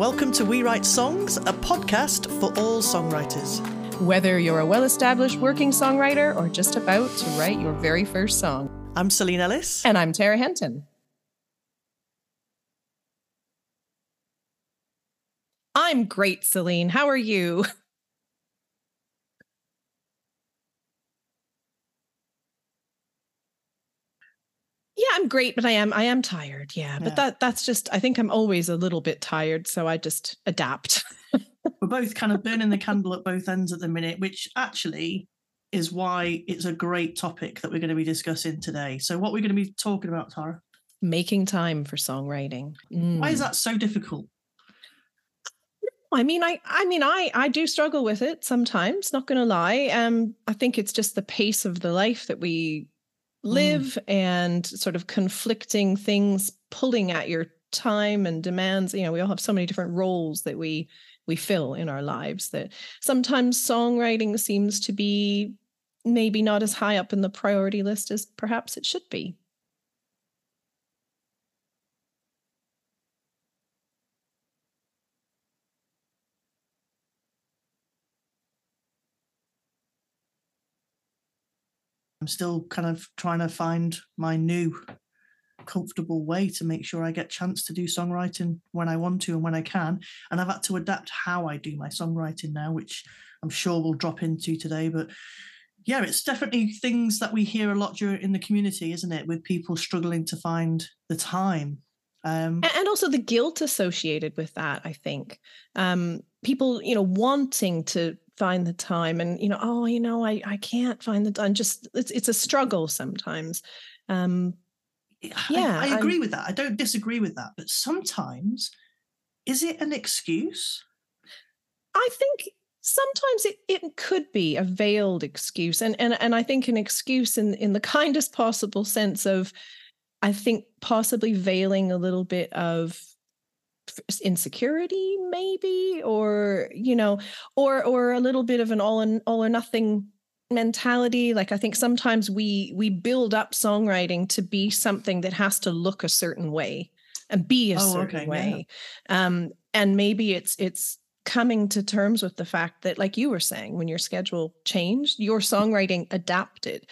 Welcome to We Write Songs, a podcast for all songwriters. Whether you're a well established working songwriter or just about to write your very first song. I'm Celine Ellis. And I'm Tara Henton. I'm great, Celine. How are you? Yeah, I'm great, but I am I am tired. Yeah, but yeah. that that's just I think I'm always a little bit tired, so I just adapt. We're both kind of burning the candle at both ends at the minute, which actually is why it's a great topic that we're going to be discussing today. So, what we're going to be talking about, Tara? Making time for songwriting. Mm. Why is mm. that so difficult? I mean, I, I mean, I, I do struggle with it sometimes. Not going to lie. Um, I think it's just the pace of the life that we. Live mm. and sort of conflicting things pulling at your time and demands you know we all have so many different roles that we we fill in our lives that sometimes songwriting seems to be maybe not as high up in the priority list as perhaps it should be I'm still kind of trying to find my new comfortable way to make sure I get chance to do songwriting when I want to and when I can. And I've had to adapt how I do my songwriting now, which I'm sure we'll drop into today. But yeah, it's definitely things that we hear a lot during in the community, isn't it? With people struggling to find the time. Um, and also the guilt associated with that, I think. Um, people, you know, wanting to find the time and you know oh you know i i can't find the time. Just it's it's a struggle sometimes. Um yeah I, I agree I'm, with that. I don't disagree with that but sometimes is it an excuse? I think sometimes it, it could be a veiled excuse and and and i think an excuse in in the kindest possible sense of i think possibly veiling a little bit of insecurity maybe or you know or or a little bit of an all in all or nothing mentality. Like i think sometimes we we build up songwriting to be something that has to look a certain way and be a oh, certain okay, way. Yeah. um and maybe it's it's coming to terms with the fact that like you were saying when your schedule changed your songwriting adapted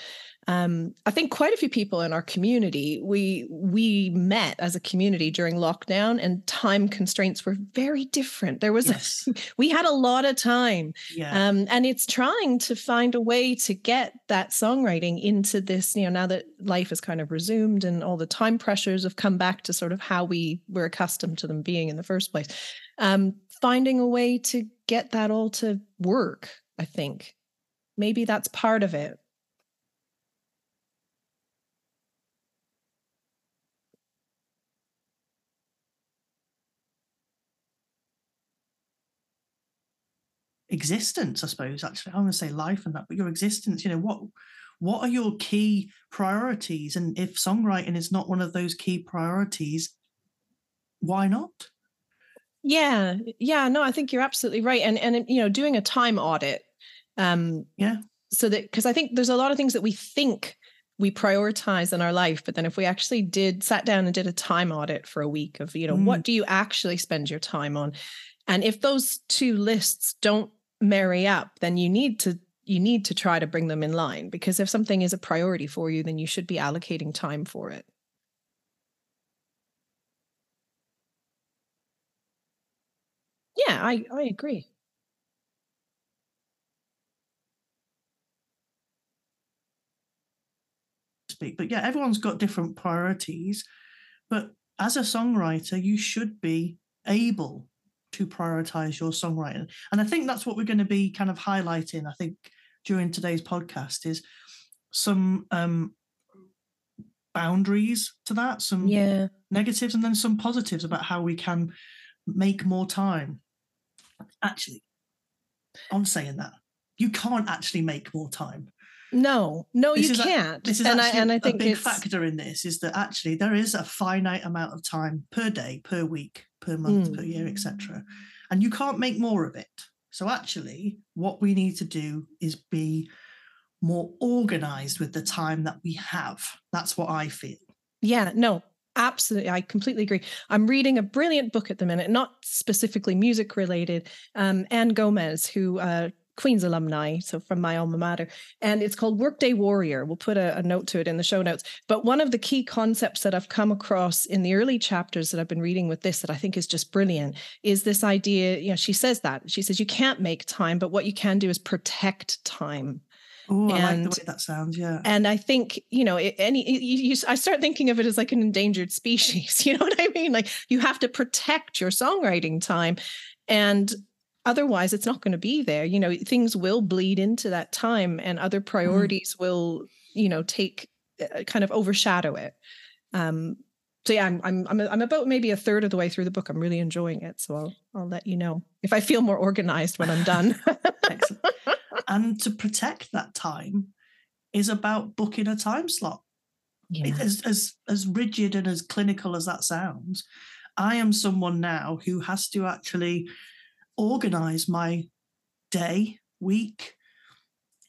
um, I think quite a few people in our community we we met as a community during lockdown, and time constraints were very different. There was yes. a, we had a lot of time, yeah. um, and it's trying to find a way to get that songwriting into this. You know, now that life has kind of resumed and all the time pressures have come back to sort of how we were accustomed to them being in the first place. Um, finding a way to get that all to work, I think maybe that's part of it existence, I suppose. Actually, I want to say life and that, but your existence. You know what? What are your key priorities? And if songwriting is not one of those key priorities, why not? Yeah, yeah, no, I think you're absolutely right. And and you know, doing a time audit. Um, yeah. So that because I think there's a lot of things that we think we prioritize in our life but then if we actually did sat down and did a time audit for a week of you know mm. what do you actually spend your time on and if those two lists don't marry up, then you need to you need to try to bring them in line because if something is a priority for you, then you should be allocating time for it. Yeah, I, I agree. Speak, but yeah, everyone's got different priorities. But as a songwriter, you should be able to prioritize your songwriting. And I think that's what we're going to be kind of highlighting, I think, during today's podcast is some um boundaries to that, some yeah. negatives and then some positives about how we can make more time. Actually, I'm saying that. You can't actually make more time. No, no, this you can't. A, this is and I, and I think a big factor in this is that actually there is a finite amount of time per day, per week, per month, mm. per year, etc. And you can't make more of it. So actually, what we need to do is be more organized with the time that we have. That's what I feel. Yeah, no, absolutely i completely agree i'm reading a brilliant book at the minute not specifically music related um, anne gomez who uh, Queen's alumni, so from my alma mater. And it's called Workday Warrior. We'll put a, a, note to it in the show notes. But one of the key concepts that I've come across in the early chapters that I've been reading with this that I think is just brilliant is this idea. You know, she says that. She says, you can't make time, but what you can do is protect time. Oh, I like the way that sounds. Yeah. And I think, you know, any, you, you, I start thinking of it as like an endangered species. You know what I mean? Like you have to protect your songwriting time. And otherwise it's not going to be there you know things will bleed into that time and other mm-hmm. priorities mm. will you know take uh, kind of overshadow it um so yeah I'm, I'm i'm i'm about maybe a third of the way through the book i'm really enjoying it so i'll i'll let you know if i feel more organized when i'm done and to protect that time is about booking a time slot yeah. as as as rigid and as clinical as that sounds i am someone now who has to actually organize my day, week.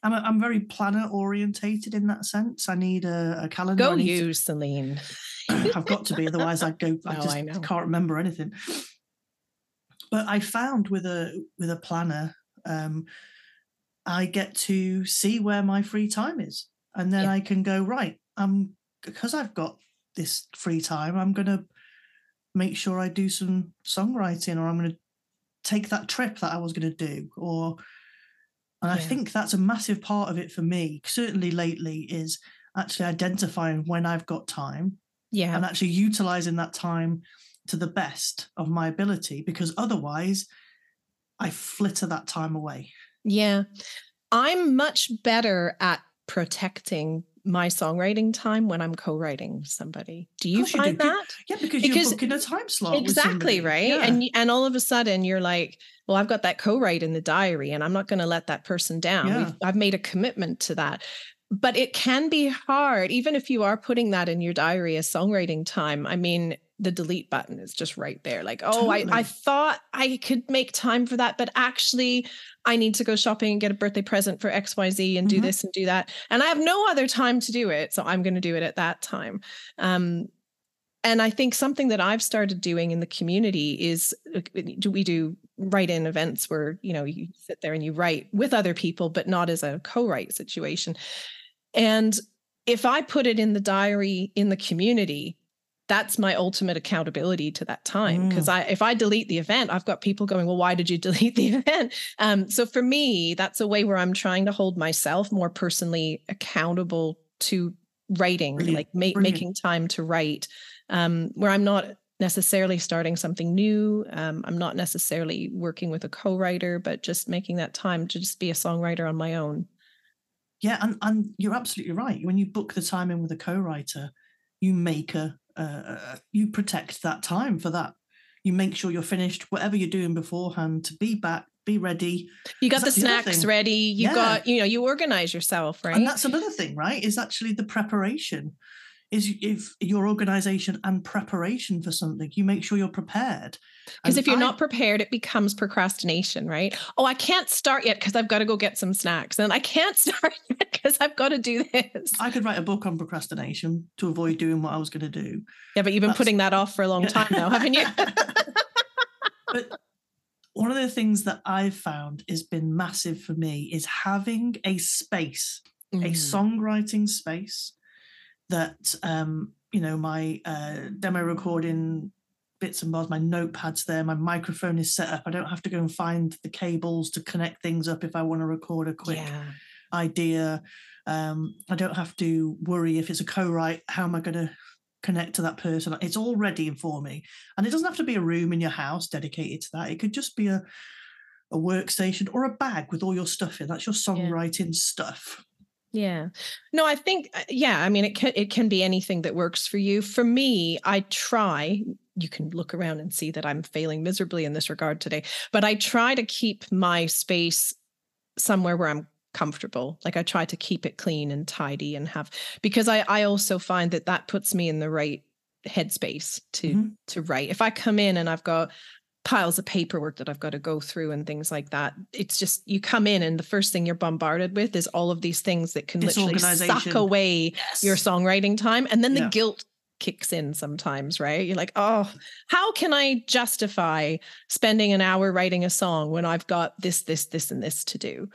I'm, a, I'm very planner orientated in that sense. I need a, a calendar. Go you, to, Celine. I've got to be, otherwise I'd go. I no, just I can't remember anything. But I found with a with a planner, um, I get to see where my free time is, and then yeah. I can go right. I'm because I've got this free time. I'm going to make sure I do some songwriting, or I'm going to take that trip that I was going to do or and yeah. I think that's a massive part of it for me certainly lately is actually identifying when I've got time yeah. and actually utilizing that time to the best of my ability because otherwise I flitter that time away. Yeah. I'm much better at protecting my songwriting time when I'm co-writing somebody. Do you find you do. that? Yeah, because, because you're booking a time slot. Exactly, right? Yeah. And and all of a sudden you're like, well, I've got that co-write in the diary and I'm not going to let that person down. Yeah. I've made a commitment to that. But it can be hard, even if you are putting that in your diary as songwriting time. I mean, the delete button is just right there. Like, oh, totally. I, I thought I could make time for that, but actually, I need to go shopping and get a birthday present for XYZ and do mm-hmm. this and do that. And I have no other time to do it. So I'm going to do it at that time. Um, and I think something that I've started doing in the community is do we do write in events where, you know, you sit there and you write with other people, but not as a co write situation. And if I put it in the diary in the community, that's my ultimate accountability to that time. Because mm. i if i delete the event i've got people going well why did you delete the event? Um, so for me that's a way where i'm trying to hold myself more personally accountable to writing Brilliant. like ma- making time to write um, where i'm not necessarily starting something new um, i'm not necessarily working with a co-writer but just making that time to just be a songwriter on my own. Yeah and, and you're absolutely right. When you book the time in with a co-writer you make a uh, you protect that time for that. You make sure you're finished, whatever you're doing beforehand, to be back, be ready. You got the snacks the ready. You yeah. got, you know, you organize yourself, right? And that's another thing, right? Is actually the preparation is if your organization and preparation for something, you make sure you're prepared. Because if you're I, not prepared, it becomes procrastination, right? Oh, I can't start yet because I've got to go get some snacks. And I can't start yet because I've got to do this. I could write a book on procrastination to avoid doing what I was going to do. Yeah, but you've been That's, putting that off for a long time now, haven't you? but one of the things that I've found has been massive for me is having a space, mm. a songwriting space that um, you know my uh, demo recording bits and bobs, my notepads there, my microphone is set up. I don't have to go and find the cables to connect things up if I want to record a quick yeah. idea. Um, I don't have to worry if it's a co-write, how am I going to connect to that person? It's all ready for me. And it doesn't have to be a room in your house dedicated to that. It could just be a a workstation or a bag with all your stuff in. That's your songwriting yeah. stuff. Yeah. No, I think uh, yeah, I mean it can it can be anything that works for you. For me, I try you can look around and see that I'm failing miserably in this regard today, but I try to keep my space somewhere where I'm comfortable. Like I try to keep it clean and tidy and have because I I also find that that puts me in the right headspace to mm-hmm. to write. If I come in and I've got piles of paperwork that I've got to go through and things like that. It's just you come in and the first thing you're bombarded with is all of these things that can literally suck away yes. your songwriting time. And then the yeah. guilt kicks in sometimes, right? You're like, oh, how can I justify spending an hour writing a song when I've got this, this, this, and this to do?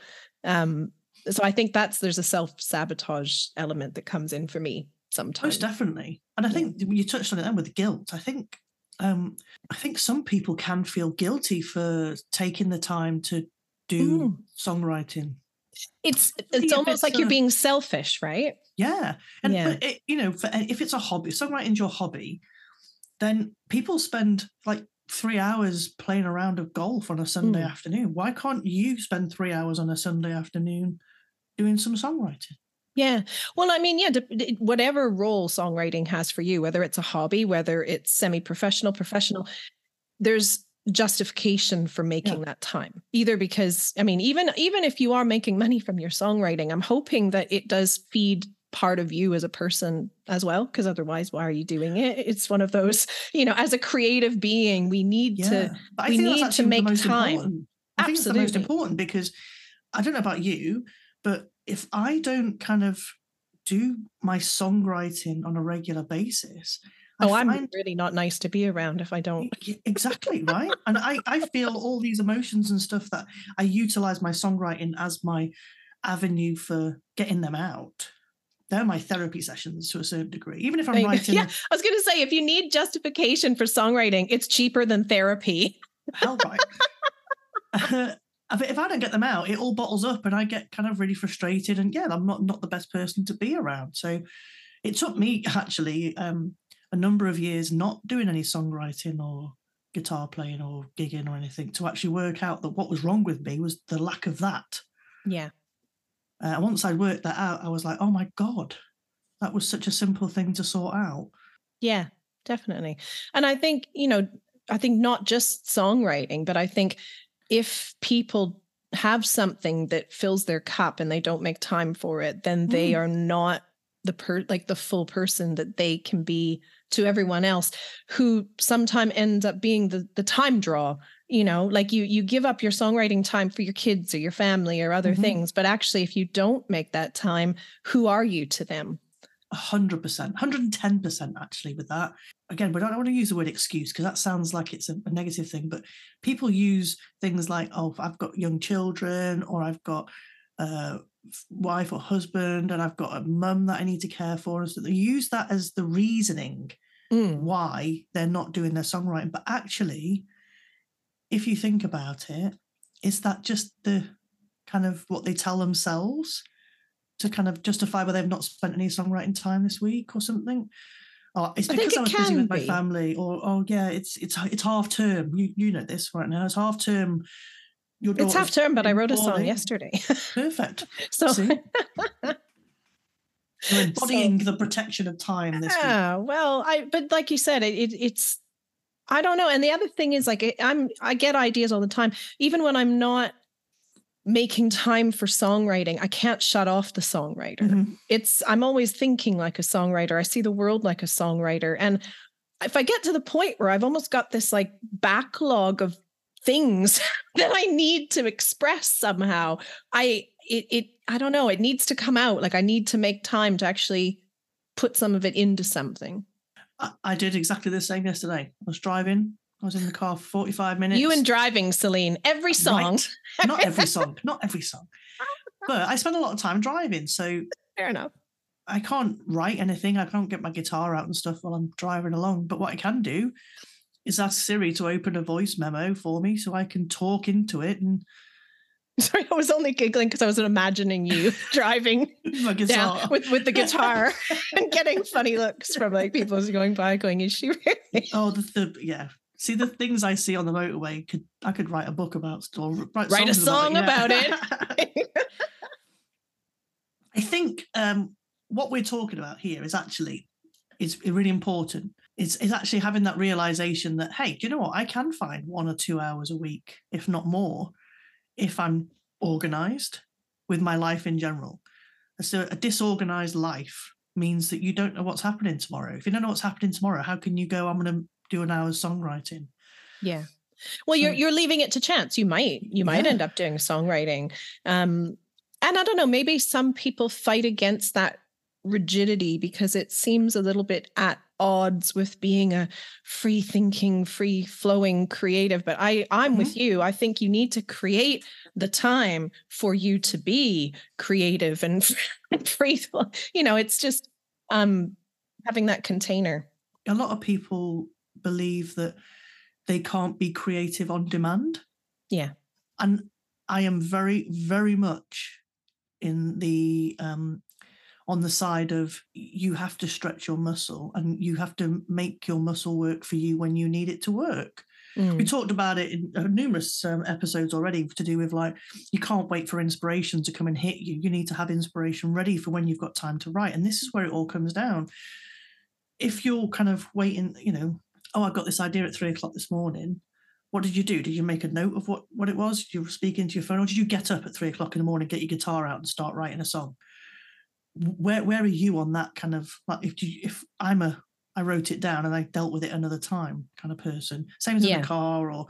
Um, so I think that's there's a self sabotage element that comes in for me sometimes. Most definitely, and I think when you touched on it then with guilt. I think um, I think some people can feel guilty for taking the time to do mm. songwriting. It's it's almost like you're being selfish, right? Yeah, and yeah. It, you know, for, if it's a hobby, if songwriting's your hobby, then people spend like three hours playing a round of golf on a Sunday mm. afternoon. Why can't you spend three hours on a Sunday afternoon doing some songwriting? Yeah. Well, I mean, yeah, whatever role songwriting has for you, whether it's a hobby, whether it's semi professional, professional, there's justification for making yeah. that time either because i mean even even if you are making money from your songwriting i'm hoping that it does feed part of you as a person as well because otherwise why are you doing it it's one of those you know as a creative being we need yeah. to we need to make time important. i think it's the most important because i don't know about you but if I don't kind of do my songwriting on a regular basis, oh, find, I'm really not nice to be around if I don't. Exactly, right? and I, I feel all these emotions and stuff that I utilize my songwriting as my avenue for getting them out. They're my therapy sessions to a certain degree. Even if I'm writing. Yeah, I was going to say, if you need justification for songwriting, it's cheaper than therapy. Hell right. if I don't get them out, it all bottles up, and I get kind of really frustrated. And yeah, I'm not not the best person to be around. So it took me actually um, a number of years not doing any songwriting or guitar playing or gigging or anything to actually work out that what was wrong with me was the lack of that. Yeah. Uh, once I worked that out, I was like, oh my god, that was such a simple thing to sort out. Yeah, definitely. And I think you know, I think not just songwriting, but I think if people have something that fills their cup and they don't make time for it, then they mm. are not the per like the full person that they can be to everyone else who sometime ends up being the the time draw you know like you you give up your songwriting time for your kids or your family or other mm-hmm. things but actually if you don't make that time who are you to them 100%, 110% actually with that. Again, we don't want to use the word excuse because that sounds like it's a, a, negative thing, but people use things like, oh, I've got young children or I've got a wife or husband and I've got a mum that I need to care for. And so they use that as the reasoning mm. why they're not doing their songwriting. But actually, if you think about it, is that just the kind of what they tell themselves? To kind of justify why they've not spent any songwriting time this week or something. Oh, it's because I, I was busy with my be. family, or oh yeah, it's it's it's half term. You you know this right now. It's half term. it's half term, but I wrote a song yesterday. Perfect. so. You're embodying so, the protection of time this yeah, week. Ah, well, I but like you said, it, it it's I don't know. And the other thing is like I'm I get ideas all the time, even when I'm not making time for songwriting i can't shut off the songwriter. Mm-hmm. it's i'm always thinking like a songwriter. I see the world like a songwriter. And if i get to the point where i've almost got this like backlog of things that i need to express somehow i it, it i don't know it needs to come out. Like i need to make time to actually put some of it into something. I, I did exactly the same yesterday. I was driving I was in the car for 45 minutes. You and driving, Celine. Every song. Right. Not every song. Not every song. But I spend a lot of time driving. So fair enough. I can't write anything. I can't get my guitar out and stuff while I'm driving along. But what I can do is ask Siri to open a voice memo for me so I can talk into it and Sorry, I was only giggling because I was imagining you driving down with, with the guitar and getting funny looks from like people going by, going, "Is she really?" Oh, the, the yeah, See the things I see on the motorway. Could I could write a book about or write, write a song about it. About it. I think um, what we're talking about here is actually is really important. It's it's actually having that realization that hey, do you know what? I can find one or two hours a week, if not more, if I'm organized with my life in general. So a disorganized life means that you don't know what's happening tomorrow. If you don't know what's happening tomorrow, how can you go? I'm going to do an hour's songwriting. Yeah. Well, so, you're you're leaving it to chance. You might you might yeah. end up doing songwriting. Um, and I don't know, maybe some people fight against that rigidity because it seems a little bit at odds with being a free thinking free flowing creative but i i'm mm-hmm. with you i think you need to create the time for you to be creative and free you know it's just um having that container a lot of people believe that they can't be creative on demand yeah and i am very very much in the um on the side of you have to stretch your muscle and you have to make your muscle work for you when you need it to work. Mm. We talked about it in uh, numerous um, episodes already to do with like you can't wait for inspiration to come and hit you. You need to have inspiration ready for when you've got time to write. And this is where it all comes down. If you're kind of waiting, you know, oh, I got this idea at three o'clock this morning. What did you do? Did you make a note of what, what it was? Did you speak into your phone, or did you get up at three o'clock in the morning, get your guitar out, and start writing a song? where where are you on that kind of like if you, if I'm a I wrote it down and I dealt with it another time kind of person. Same as yeah. in the car or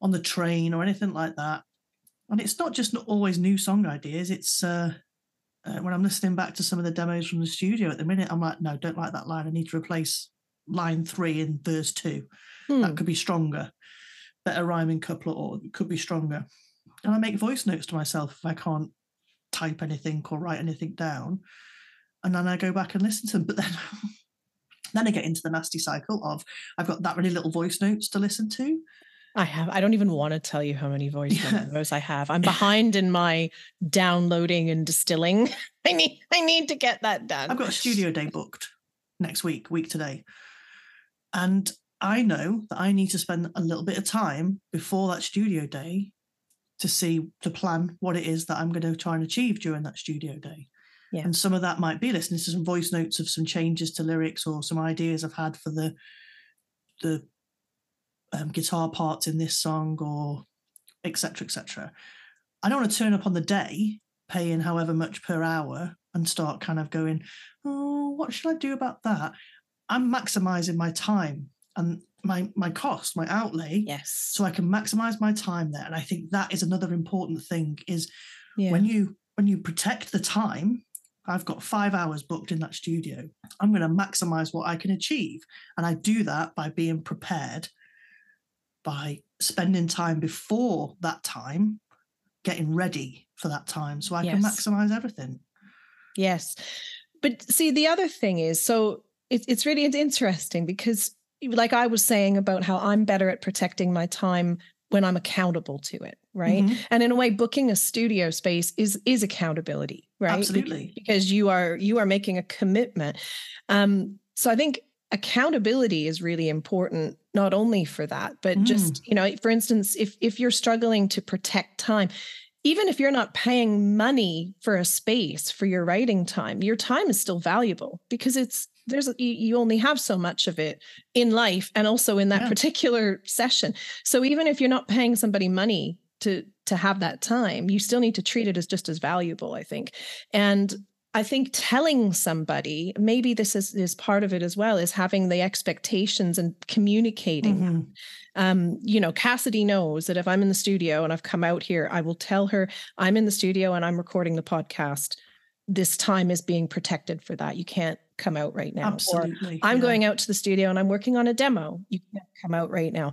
on the train or anything like that. And it's not just not always new song ideas. It's uh, uh, when I'm listening back to some of the demos from the studio at the minute, I'm like, no, don't like that line. I need to replace line three in verse two. Hmm. That could be stronger. Better rhyming couplet or it could be stronger. And I make voice notes to myself if I can't type anything or write anything down. And then I go back and listen to them. But then then I get into the nasty cycle of I've got that many little voice notes to listen to. I have. I don't even want to tell you how many voice yeah. notes I have. I'm behind in my downloading and distilling. I need I need to get that done. I've got a studio day booked next week, week today. And I know that I need to spend a little bit of time before that studio day to see to plan what it is that I'm going to try and achieve during that studio day. Yeah. And some of that might be listening to some voice notes of some changes to lyrics or some ideas I've had for the the um, guitar parts in this song or etc etc. I don't want to turn up on the day paying however much per hour and start kind of going, oh, what should I do about that? I'm maximizing my time and my my cost, my outlay, yes, so I can maximize my time there. And I think that is another important thing is yeah. when you when you protect the time. I've got five hours booked in that studio. I'm going to maximize what I can achieve, and I do that by being prepared, by spending time before that time, getting ready for that time, so I yes. can maximize everything. Yes, but see, the other thing is, so it's it's really interesting because like I was saying about how I'm better at protecting my time when I'm accountable to it, right? Mm-hmm. And in a way, booking a studio space is is accountability, right? Absolutely, because you are you are making a commitment. Um, so I think accountability is really important, not only for that, but mm. just you know, for instance, if if you're struggling to protect time, even if you're not paying money for a space for your writing time, your time is still valuable because it's there's you, you only have so much of it in life and also in that yeah. particular session. So even if you're not paying somebody money to to have that time, you still need to treat it as just as valuable, I think. And I think telling somebody, maybe this is, is part of it as well, is having the expectations and communicating. Mm-hmm. Um, you know, Cassidy knows that if I'm in the studio and I've come out here, I will tell her I'm in the studio and I'm recording the podcast. This time is being protected for that. You can't come out right now. Absolutely. Or I'm yeah. going out to the studio and I'm working on a demo. You can't come out right now.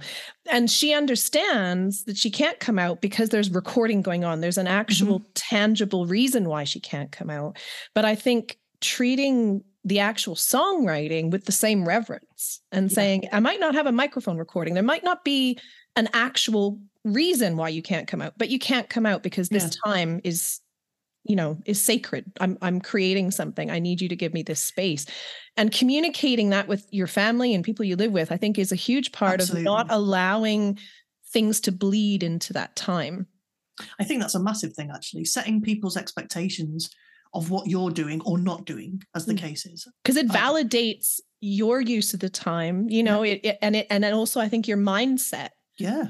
And she understands that she can't come out because there's recording going on. There's an actual mm-hmm. tangible reason why she can't come out. But I think treating the actual songwriting with the same reverence and yeah. saying, I might not have a microphone recording. There might not be an actual reason why you can't come out, but you can't come out because this yeah. time is you know is sacred i'm i'm creating something i need you to give me this space and communicating that with your family and people you live with i think is a huge part Absolutely. of not allowing things to bleed into that time i think that's a massive thing actually setting people's expectations of what you're doing or not doing as the mm. case is because it validates your use of the time you know yeah. it, it, and it and then also i think your mindset yeah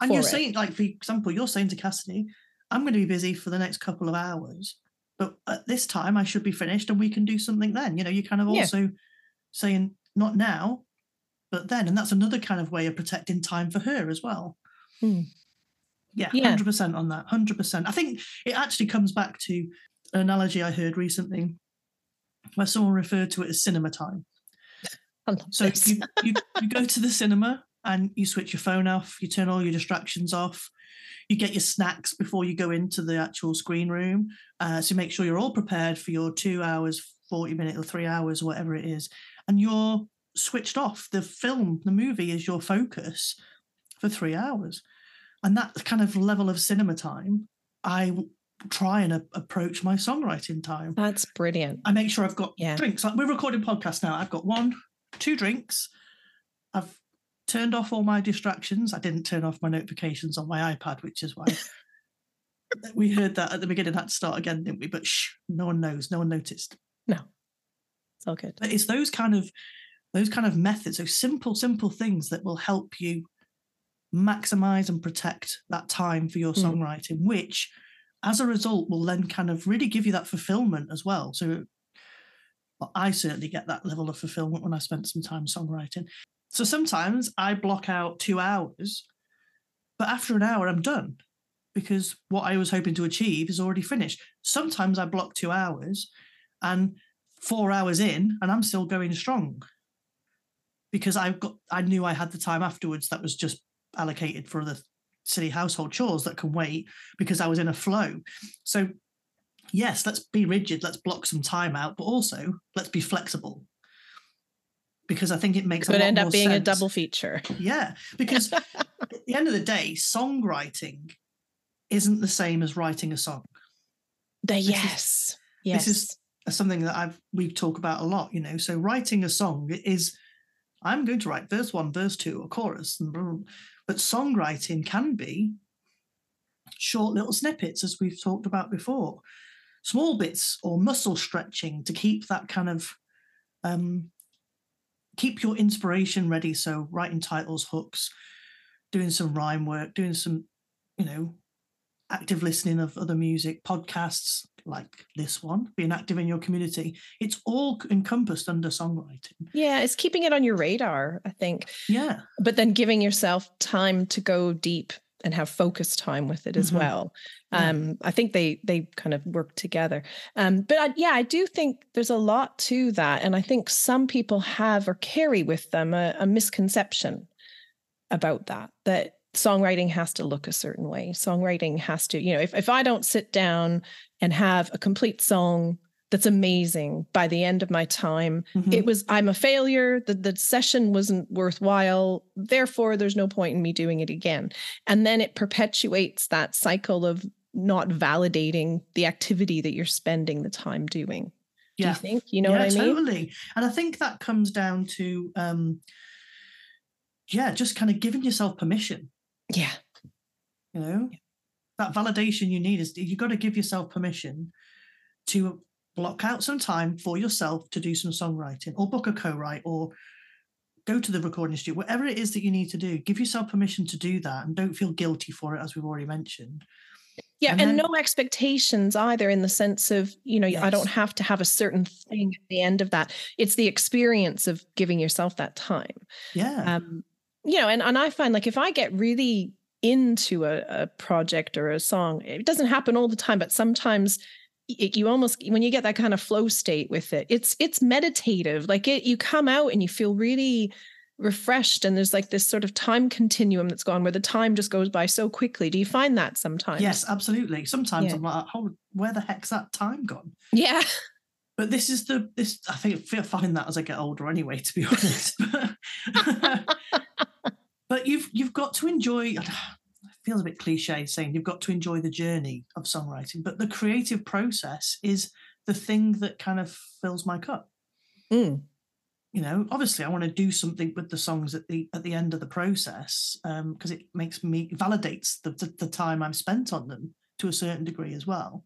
and you're it. saying like for example you're saying to cassidy I'm going to be busy for the next couple of hours, but at this time I should be finished and we can do something then. You know, you're kind of also yeah. saying, not now, but then. And that's another kind of way of protecting time for her as well. Hmm. Yeah, yeah, 100% on that. 100%. I think it actually comes back to an analogy I heard recently where someone referred to it as cinema time. So you, you, you go to the cinema and you switch your phone off, you turn all your distractions off, you get your snacks before you go into the actual screen room. Uh, so make sure you're all prepared for your two hours, 40 minutes or three hours, whatever it is. And you're switched off. The film, the movie is your focus for three hours. And that kind of level of cinema time, I try and a- approach my songwriting time. That's brilliant. I make sure I've got Yeah. drinks. Like we're recording podcast now. I've got one, two drinks. I've turned off all my distractions. I didn't turn off my notifications on my iPad, which is why we heard that at the beginning. Had to start again, didn't we? But shh, no one knows. No one noticed. No, it's all good. But it's those kind of those kind of methods, those simple, simple things that will help you maximize and protect that time for your Mm. songwriting, which as a result will then kind of really give you that fulfillment as well. So well, I certainly get that level of fulfillment when I spent some time songwriting. So sometimes I block out two hours, but after an hour I'm done because what I was hoping to achieve is already finished. Sometimes I block two hours and four hours in and I'm still going strong because I've got I knew I had the time afterwards that was just allocated for the silly household chores that can wait because I was in a flow. So yes, let's be rigid, let's block some time out, but also let's be flexible. Because I think it makes a Could end up being a double feature. Yeah, because at the end of the day, songwriting isn't the same as writing a song. The, is- yes. Yes. This is something that I've we talk about a lot, you know. So writing a song is I'm going to write verse one, verse two, a chorus, and blah, blah, blah. but songwriting can be short little snippets, as we've talked about before, small bits or muscle stretching to keep that kind of um, keep your inspiration ready. So writing titles, hooks, doing some rhyme work, doing some, you know, active listening of other music, podcasts like this one, being active in your community. It's all encompassed under songwriting. yeah, it's keeping it on your radar, I think. Yeah. But then giving yourself time to go deep and have focus time with it as Mhm. well. Yeah. Um, I think they they kind of work together. Um, but I, yeah, I do think there's a lot to that, and I think some people have or carry with them a, a misconception about that. That songwriting has to look a certain way. Songwriting has to, you know, if if I don't sit down and have a complete song that's amazing. By the end of my time, Mhm. it was i'm a failure. The, the session wasn't worthwhile. Therefore there's no point in me doing it again. And then it perpetuates that cycle of not validating the activity that you're spending the time doing. Do yeah. you think? You know yeah, what i mean? totally. And I think that comes down to um yeah, just kind of giving yourself permission, yeah. You know? That validation you need is you've got to give yourself permission to block out some time for yourself to do some songwriting or book a co-write or go to the recording studio, whatever it is that you need to do, give yourself permission to do that and don't feel guilty for it, as we've already mentioned. yeah And and, then- no expectations either in the sense of you know i don't have to have a certain thing at the end of that it's the experience of giving yourself that time Yeah. um you know and, and i find like if i get really into a, a project or a song it doesn't happen all the time but sometimes it, you almost when you get that kind of flow state with it it's it's meditative like it you come out and you feel really refreshed and there's like this sort of time continuum that's gone where the time just goes by so quickly do you find that sometimes yes, absolutely. Sometimes Yeah. I'm like, oh, where the heck's that time gone? yeah But this is the this I think I feel find that as I get older anyway, to be honest. but you've you've got to enjoy feels a bit cliche saying you've got to enjoy the journey of songwriting, but the creative process is the thing that kind of fills my cup. Mm. You know, obviously I want to do something with the songs at the at the end of the process because it makes me validates the, the the time I've spent on them to a certain degree as well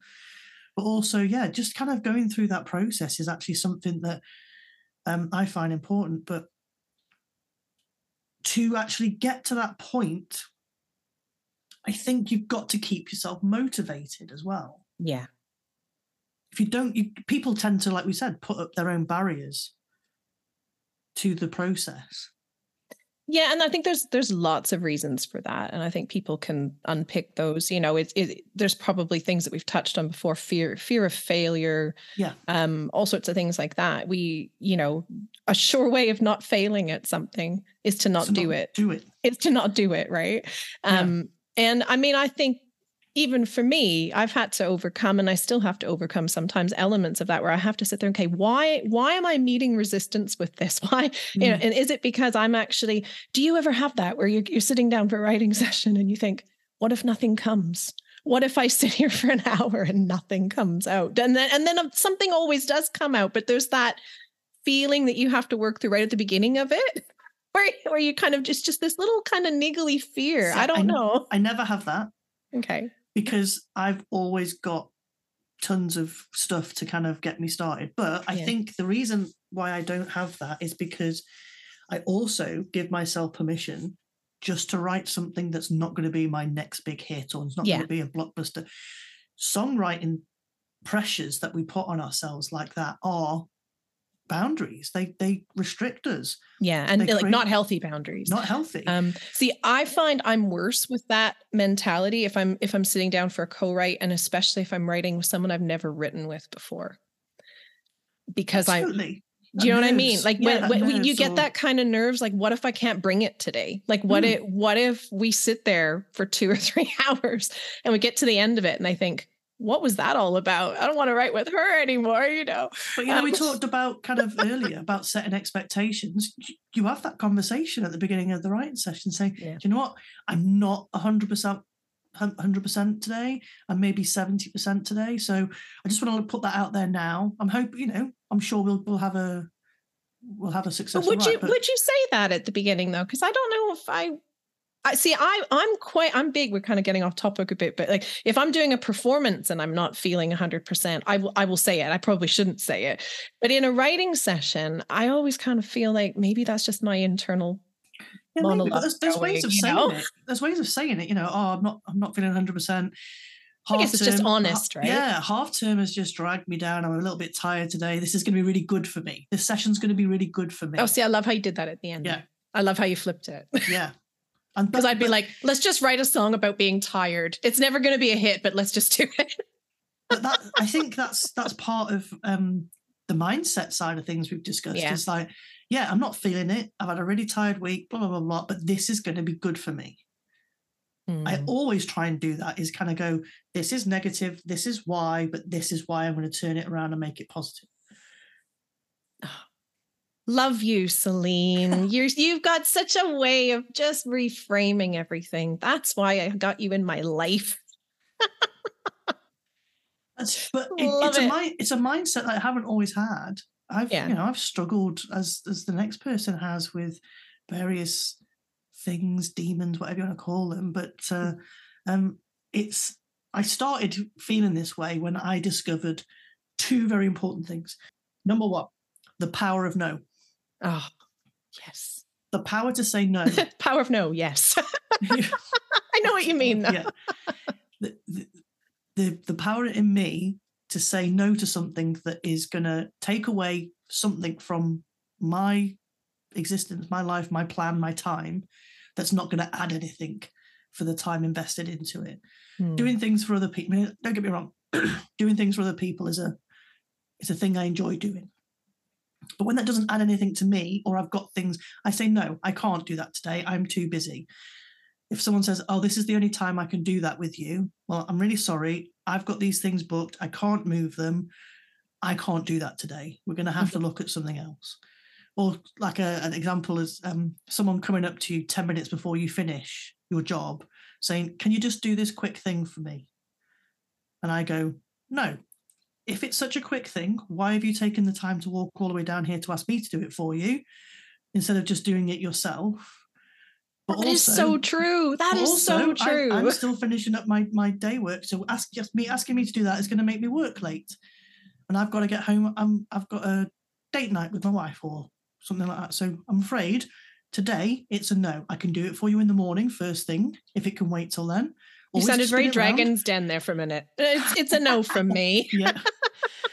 but also yeah just kind of going through that process is actually something that um, i find important but to actually get to that point i think you've got to keep yourself motivated as well yeah if you don't you, people tend to like we said put up their own barriers to the process Yeah, and I think there's there's lots of reasons for that, and I think people can unpick those. You know, it's it, there's probably things that we've touched on before: fear, fear of failure, Yeah. um, all sorts of things like that. We, you know, a sure way of not failing at something is to not So do it. Do it. Is to not do it, right? Yeah. Um, and I mean, I think even for me, I've had to overcome, and I still have to overcome sometimes elements of that where I have to sit there and okay, why why am I meeting resistance with this? Why you know, Mm. and is it because I'm actually? Do you ever have that where you're you're sitting down for a writing session and you think, what if nothing comes? What if I sit here for an hour and nothing comes out? And then and then something always does come out, but there's that feeling that you have to work through right at the beginning of it. Where, where you kind of just just this little kind of niggly fear. I I don't kn- know. I never have that Okay. because I've always got tons of stuff to kind of get me started. But I Yeah. think the reason why I don't have that is because I also give myself permission just to write something that's not going to be my next big hit or it's not Yeah. going to be a blockbuster. Songwriting pressures that we put on ourselves like that are boundaries. They they restrict us. Yeah, and They like not healthy boundaries. Not healthy. Um, see, I find I'm worse with that mentality if I'm if I'm sitting down for a co-write, and especially if I'm writing with someone I've never written with before, because I, do you know what I mean? Like Yeah, when, when you get or- that kind of nerves, like what if I can't bring it today? Like what Mm. if what if we sit there for two or three hours and we get to the end of it, and I think, what was that all about? I don't want to write with her anymore, you know. But you know, we Um, talked about kind of earlier about setting expectations. You have that conversation at the beginning of the writing session, saying, Yeah. "Do you know what? I'm not hundred percent, hundred percent today. I'm maybe seventy percent today. So I just want to put that out there now. I'm hoping, you know, I'm sure we'll we'll have a we'll have a But successful. would you but would you say that at the beginning though? Because I don't know if I. I see. I I'm quite. I'm big. We're kind of getting off topic a bit, but like if I'm doing a performance and I'm not feeling 100, percent I will. I will say it. I probably shouldn't say it, but in a writing session, I always kind of feel like maybe that's just my internal. Yeah, maybe, monologue there's, there's ways of saying know? it. There's ways of saying it. You know, oh, I'm not, I'm not feeling 100. percent I guess it's just honest, right? Yeah, half term has just dragged me down. I'm a little bit tired today. This is going to be really good for me. This session's going to be really good for me. Oh, see, I love how you did that at the end. Yeah. I love how you flipped it. yeah, Because I'd be like, let's just write a song about being tired. It's never going to be a hit, but let's just do it. but that I think that's that's part of um the mindset side of things we've discussed. Yeah. It's like, yeah, I'm not feeling it. I've had a really tired week, blah blah blah blah. But this is going to be good for me. I Mm. always try and do that. Is kind of go, this is negative. This is why, but this is why I'm going to turn it around and make it positive. Love you, Celine. You're you've got such a way of just reframing everything. That's why I got you in my life. That's, but it, it's a it. mi- it's a mindset that I haven't always had. I've Yeah. you know I've struggled as as the next person has with various things, demons, whatever you want to call them. But uh, um, it's I started feeling this way when I discovered two very important things. Number one, the power of no, Oh, yes. the power to say no. Power of no, yes. I know what you mean. Though. yeah. The, the, the the power in me to say no to something that is going to take away something from my existence, my life, my plan, my time, that's not going to add anything for the time invested into it. Hmm. Doing things for other people. I mean, don't get me wrong. doing things for other people is a is a thing I enjoy doing. But when that doesn't add anything to me, or I've got things, I say no, I can't do that today. I'm too busy if someone says, "Oh, this is the only time I can do that with you," well, I'm really sorry. I've got these things booked. I can't move them. I can't do that today. We're going to have to look at something else. Or like a, an example is um, someone coming up to you ten minutes before you finish your job, saying, "Can you just do this quick thing for me?" And I go, "No." If it's such a quick thing, why have you taken the time to walk all the way down here to ask me to do it for you instead of just doing it yourself? But That is so also- true. That is so also, I- true. I'm still finishing up my my day work, so ask just me asking me to do that is going to make me work late, and I've got to get home. I'm I've got a date night with my wife or something like that. So I'm afraid today it's a no. I can do it for you in the morning, first thing, if it can wait till then. You sounded very. Dragon's Den there for a minute. It's, it's a no from me. yeah.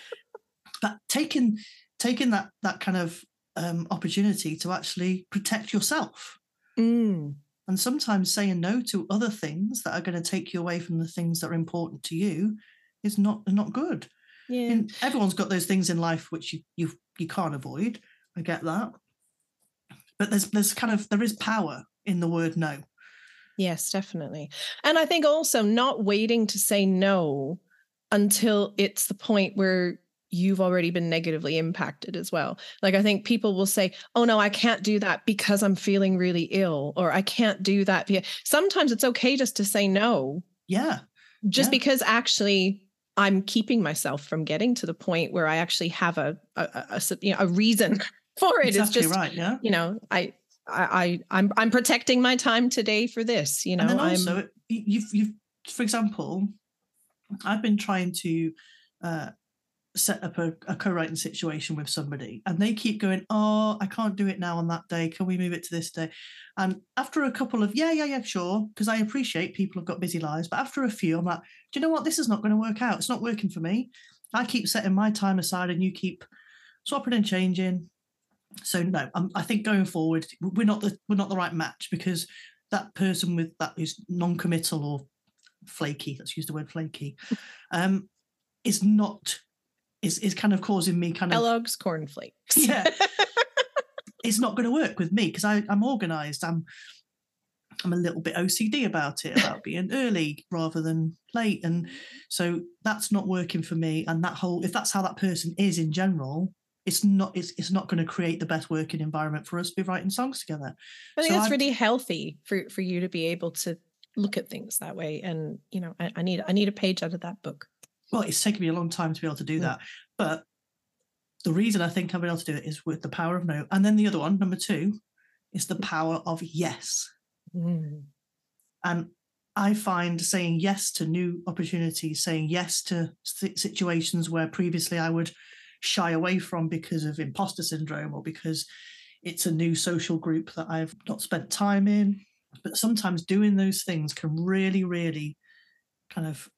but taking taking that that kind of um, opportunity to actually protect yourself Mm. And sometimes saying no to other things that are going to take you away from the things that are important to you is not not good. Yeah. And everyone's got those things in life which you you you can't avoid. I get that. But there's there's kind of there is power in the word no. Yes, definitely. And I think also not waiting to say no until it's the point where you've already been negatively impacted as well. Like I think people will say, "Oh no, I can't do that because I'm feeling really ill," or "I can't do that." Sometimes it's okay just to say no. Yeah. Just Yeah. because actually I'm keeping myself from getting to the point where I actually have a a you know, a reason for it. It's exactly just right. Yeah. you know I. I, I I'm I'm protecting my time today for this, you know. and then also, I'm you've you've for example, I've been trying to uh, set up a, a co-writing situation with somebody, and they keep going, "Oh, I can't do it now on that day. Can we move it to this day?" And after a couple of yeah, yeah, yeah, sure, because I appreciate people have got busy lives, but after a few, I'm like, do you know what? This is not going to work out. It's not working for me. I keep setting my time aside, and you keep swapping and changing. So no, i I think going forward, we're not the we're not the right match because that person with that is non-committal or flaky let's use the word flaky um is not is is kind of causing me kind of Kellogg's cornflakes. yeah. It's not going to work with me because i'm organized. I'm i'm a little bit ocd about it about being early rather than late. And so that's not working for me. And that whole if that's how that person is in general it's not it's, it's not going to create the best working environment for us to be writing songs together I think So it's I'd- really healthy for for you to be able to look at things that way. And you know, I, I need I need a page out of that book. well, it's taken me a long time to be able to do Mm. that. But the reason I think I've been able to do it is with the power of no. And then the other one, number two, is the power of yes. Mm. And I find saying yes to new opportunities, saying yes to situations where previously I would shy away from because of imposter syndrome or because it's a new social group that I've not spent time in. But sometimes doing those things can really, really kind of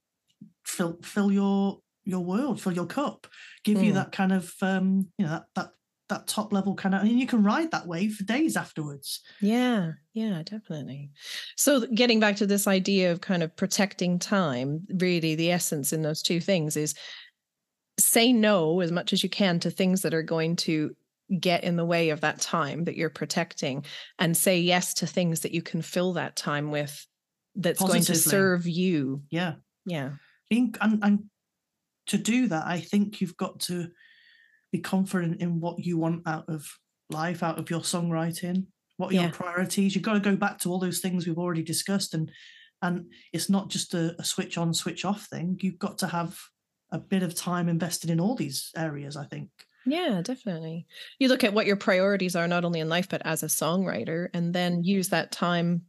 fill fill your your world, fill your cup, give you Mm. that kind of um, you know, that that that top level kind of I and you can ride that wave for days afterwards. Yeah, yeah, definitely. So getting back to this idea of kind of protecting time, really the essence in those two things is say no as much as you can to things that are going to get in the way of that time that you're protecting and say yes to things that you can fill that time with that's going to serve you. Yeah. Yeah. being and, and to do that i think you've got to be confident in what you want out of life out of your songwriting what are Yeah. your priorities you've got to go back to all those things we've already discussed and and it's not just a, a switch on switch off thing you've got to have a bit of time invested in all these areas i think Yeah, definitely. You look at what your priorities are, not only in life, but as a songwriter, and then use that time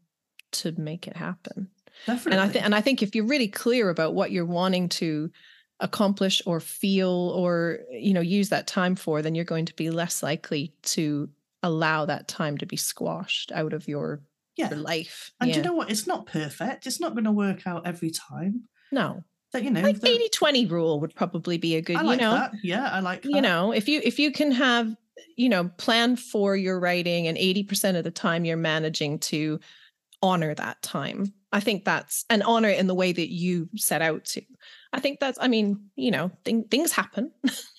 to make it happen. definitely And I think, and I think if you're really clear about what you're wanting to accomplish or feel or you know use that time for, then you're going to be less likely to allow that time to be squashed out of your yeah your life. and yeah. you know what it's not perfect it's not going to work out every time no, that you know like the- 80 20 rule would probably be a good, I you like know, that. yeah i like that. you know if you if you can have you know plan for your writing and 80% of the time you're managing to honor that time. I think that's and honor in the way that you set out to. I think that's i mean you know thing, things happen.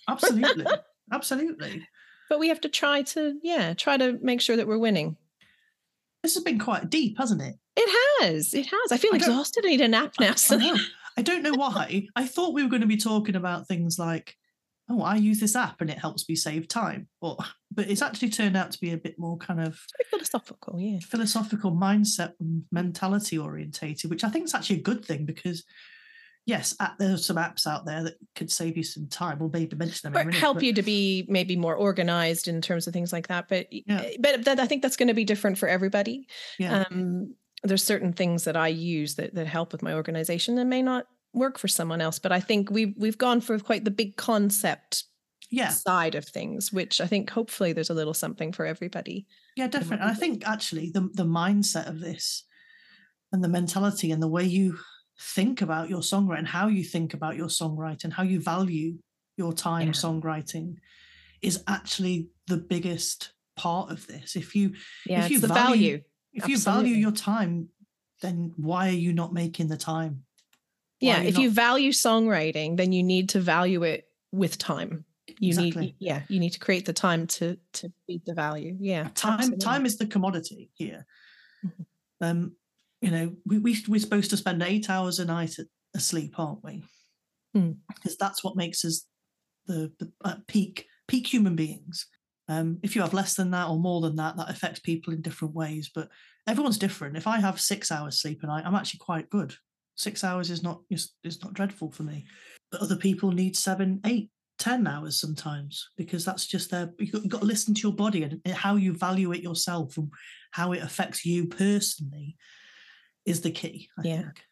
Absolutely. Absolutely. But we have to try to yeah try to make sure that we're winning. This has been quite deep hasn't it? It has. It has. I feel I exhausted. I need a nap now know. I don't know why. I thought we were going to be talking about things like, oh, I use this app and it helps me save time. Or, but it's actually turned out to be a bit more kind of philosophical yeah philosophical mindset and mentality orientated, which I think is actually a good thing because, yes, there's some apps out there that could save you some time. We'll maybe mention them or minute, help but- you to be maybe more organized in terms of things like that but Yeah. but that, i think that's going to be different for everybody Yeah. um, there's certain things that I use that that help with my organization that may not work for someone else. But I think we've we've gone for quite the big concept yeah. side of things, which I think hopefully there's a little something for everybody. Yeah, definitely. And I think actually the the mindset of this and the mentality and the way you think about your songwriting, how you think about your songwriting, how you value your time Yeah. songwriting is actually the biggest part of this. If you Yeah, If you value- value. If you value your time, then why are you not making the time? Why yeah are if not- you value songwriting then you need to value it with time you Exactly. need yeah you need to create the time to to feed the value yeah time absolutely. time is the commodity here. Mhm. Um, you know, we, we we're supposed to spend eight hours a night asleep, aren't we? Mm. Because that's what makes us the, the uh, peak peak human beings. Um, if you have less than that or more than that, that affects people in different ways. But everyone's different. If I have six hours sleep a night, I'm actually quite good. Six hours is not is, is not dreadful for me. But other people need seven, eight, ten hours sometimes because that's just their. You've got, to listen to your body and how you value it yourself and how it affects you personally is the key. I Yeah. think.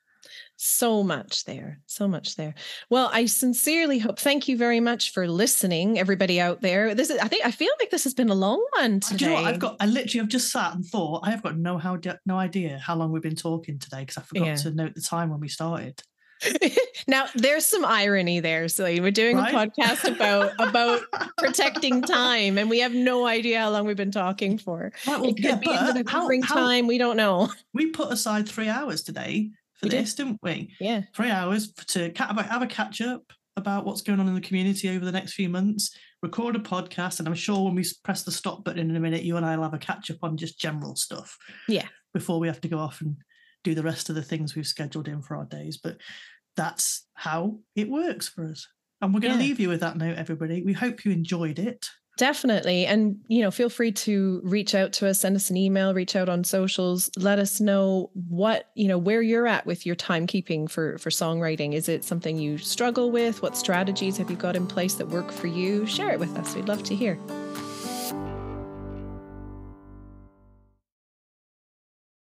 So much there so much there well i sincerely hope thank you very much for listening everybody out there this is i think i feel like this has been a long one Do today you know? I've got. I literally have just sat and thought. I have got no how no idea how long we've been talking today because I forgot Yeah. to note the time when we started. now there's some irony there so we're doing Right? a podcast about about protecting time and we have no idea how long we've been talking for Right, well, it could yeah, be into the how, how- time we don't know we put aside three hours today for We did. this, didn't we? yeah Three hours to have a- catch up about what's going on in the community over the next few months. Record a podcast, and I'm sure when we press the stop button in a minute, you and I will have a catch up on just general stuff. Yeah. Before we have to go off and do the rest of the things we've scheduled in for our days, but that's how it works for us. And we're going to Yeah. leave you with that note, everybody. We hope you enjoyed it. Definitely. And, you know, feel free to reach out to us, send us an email, reach out on socials, let us know what, you know, where you're at with your timekeeping for for songwriting. Is it something you struggle with? What strategies have you got in place that work for you? Share it with us. We'd love to hear.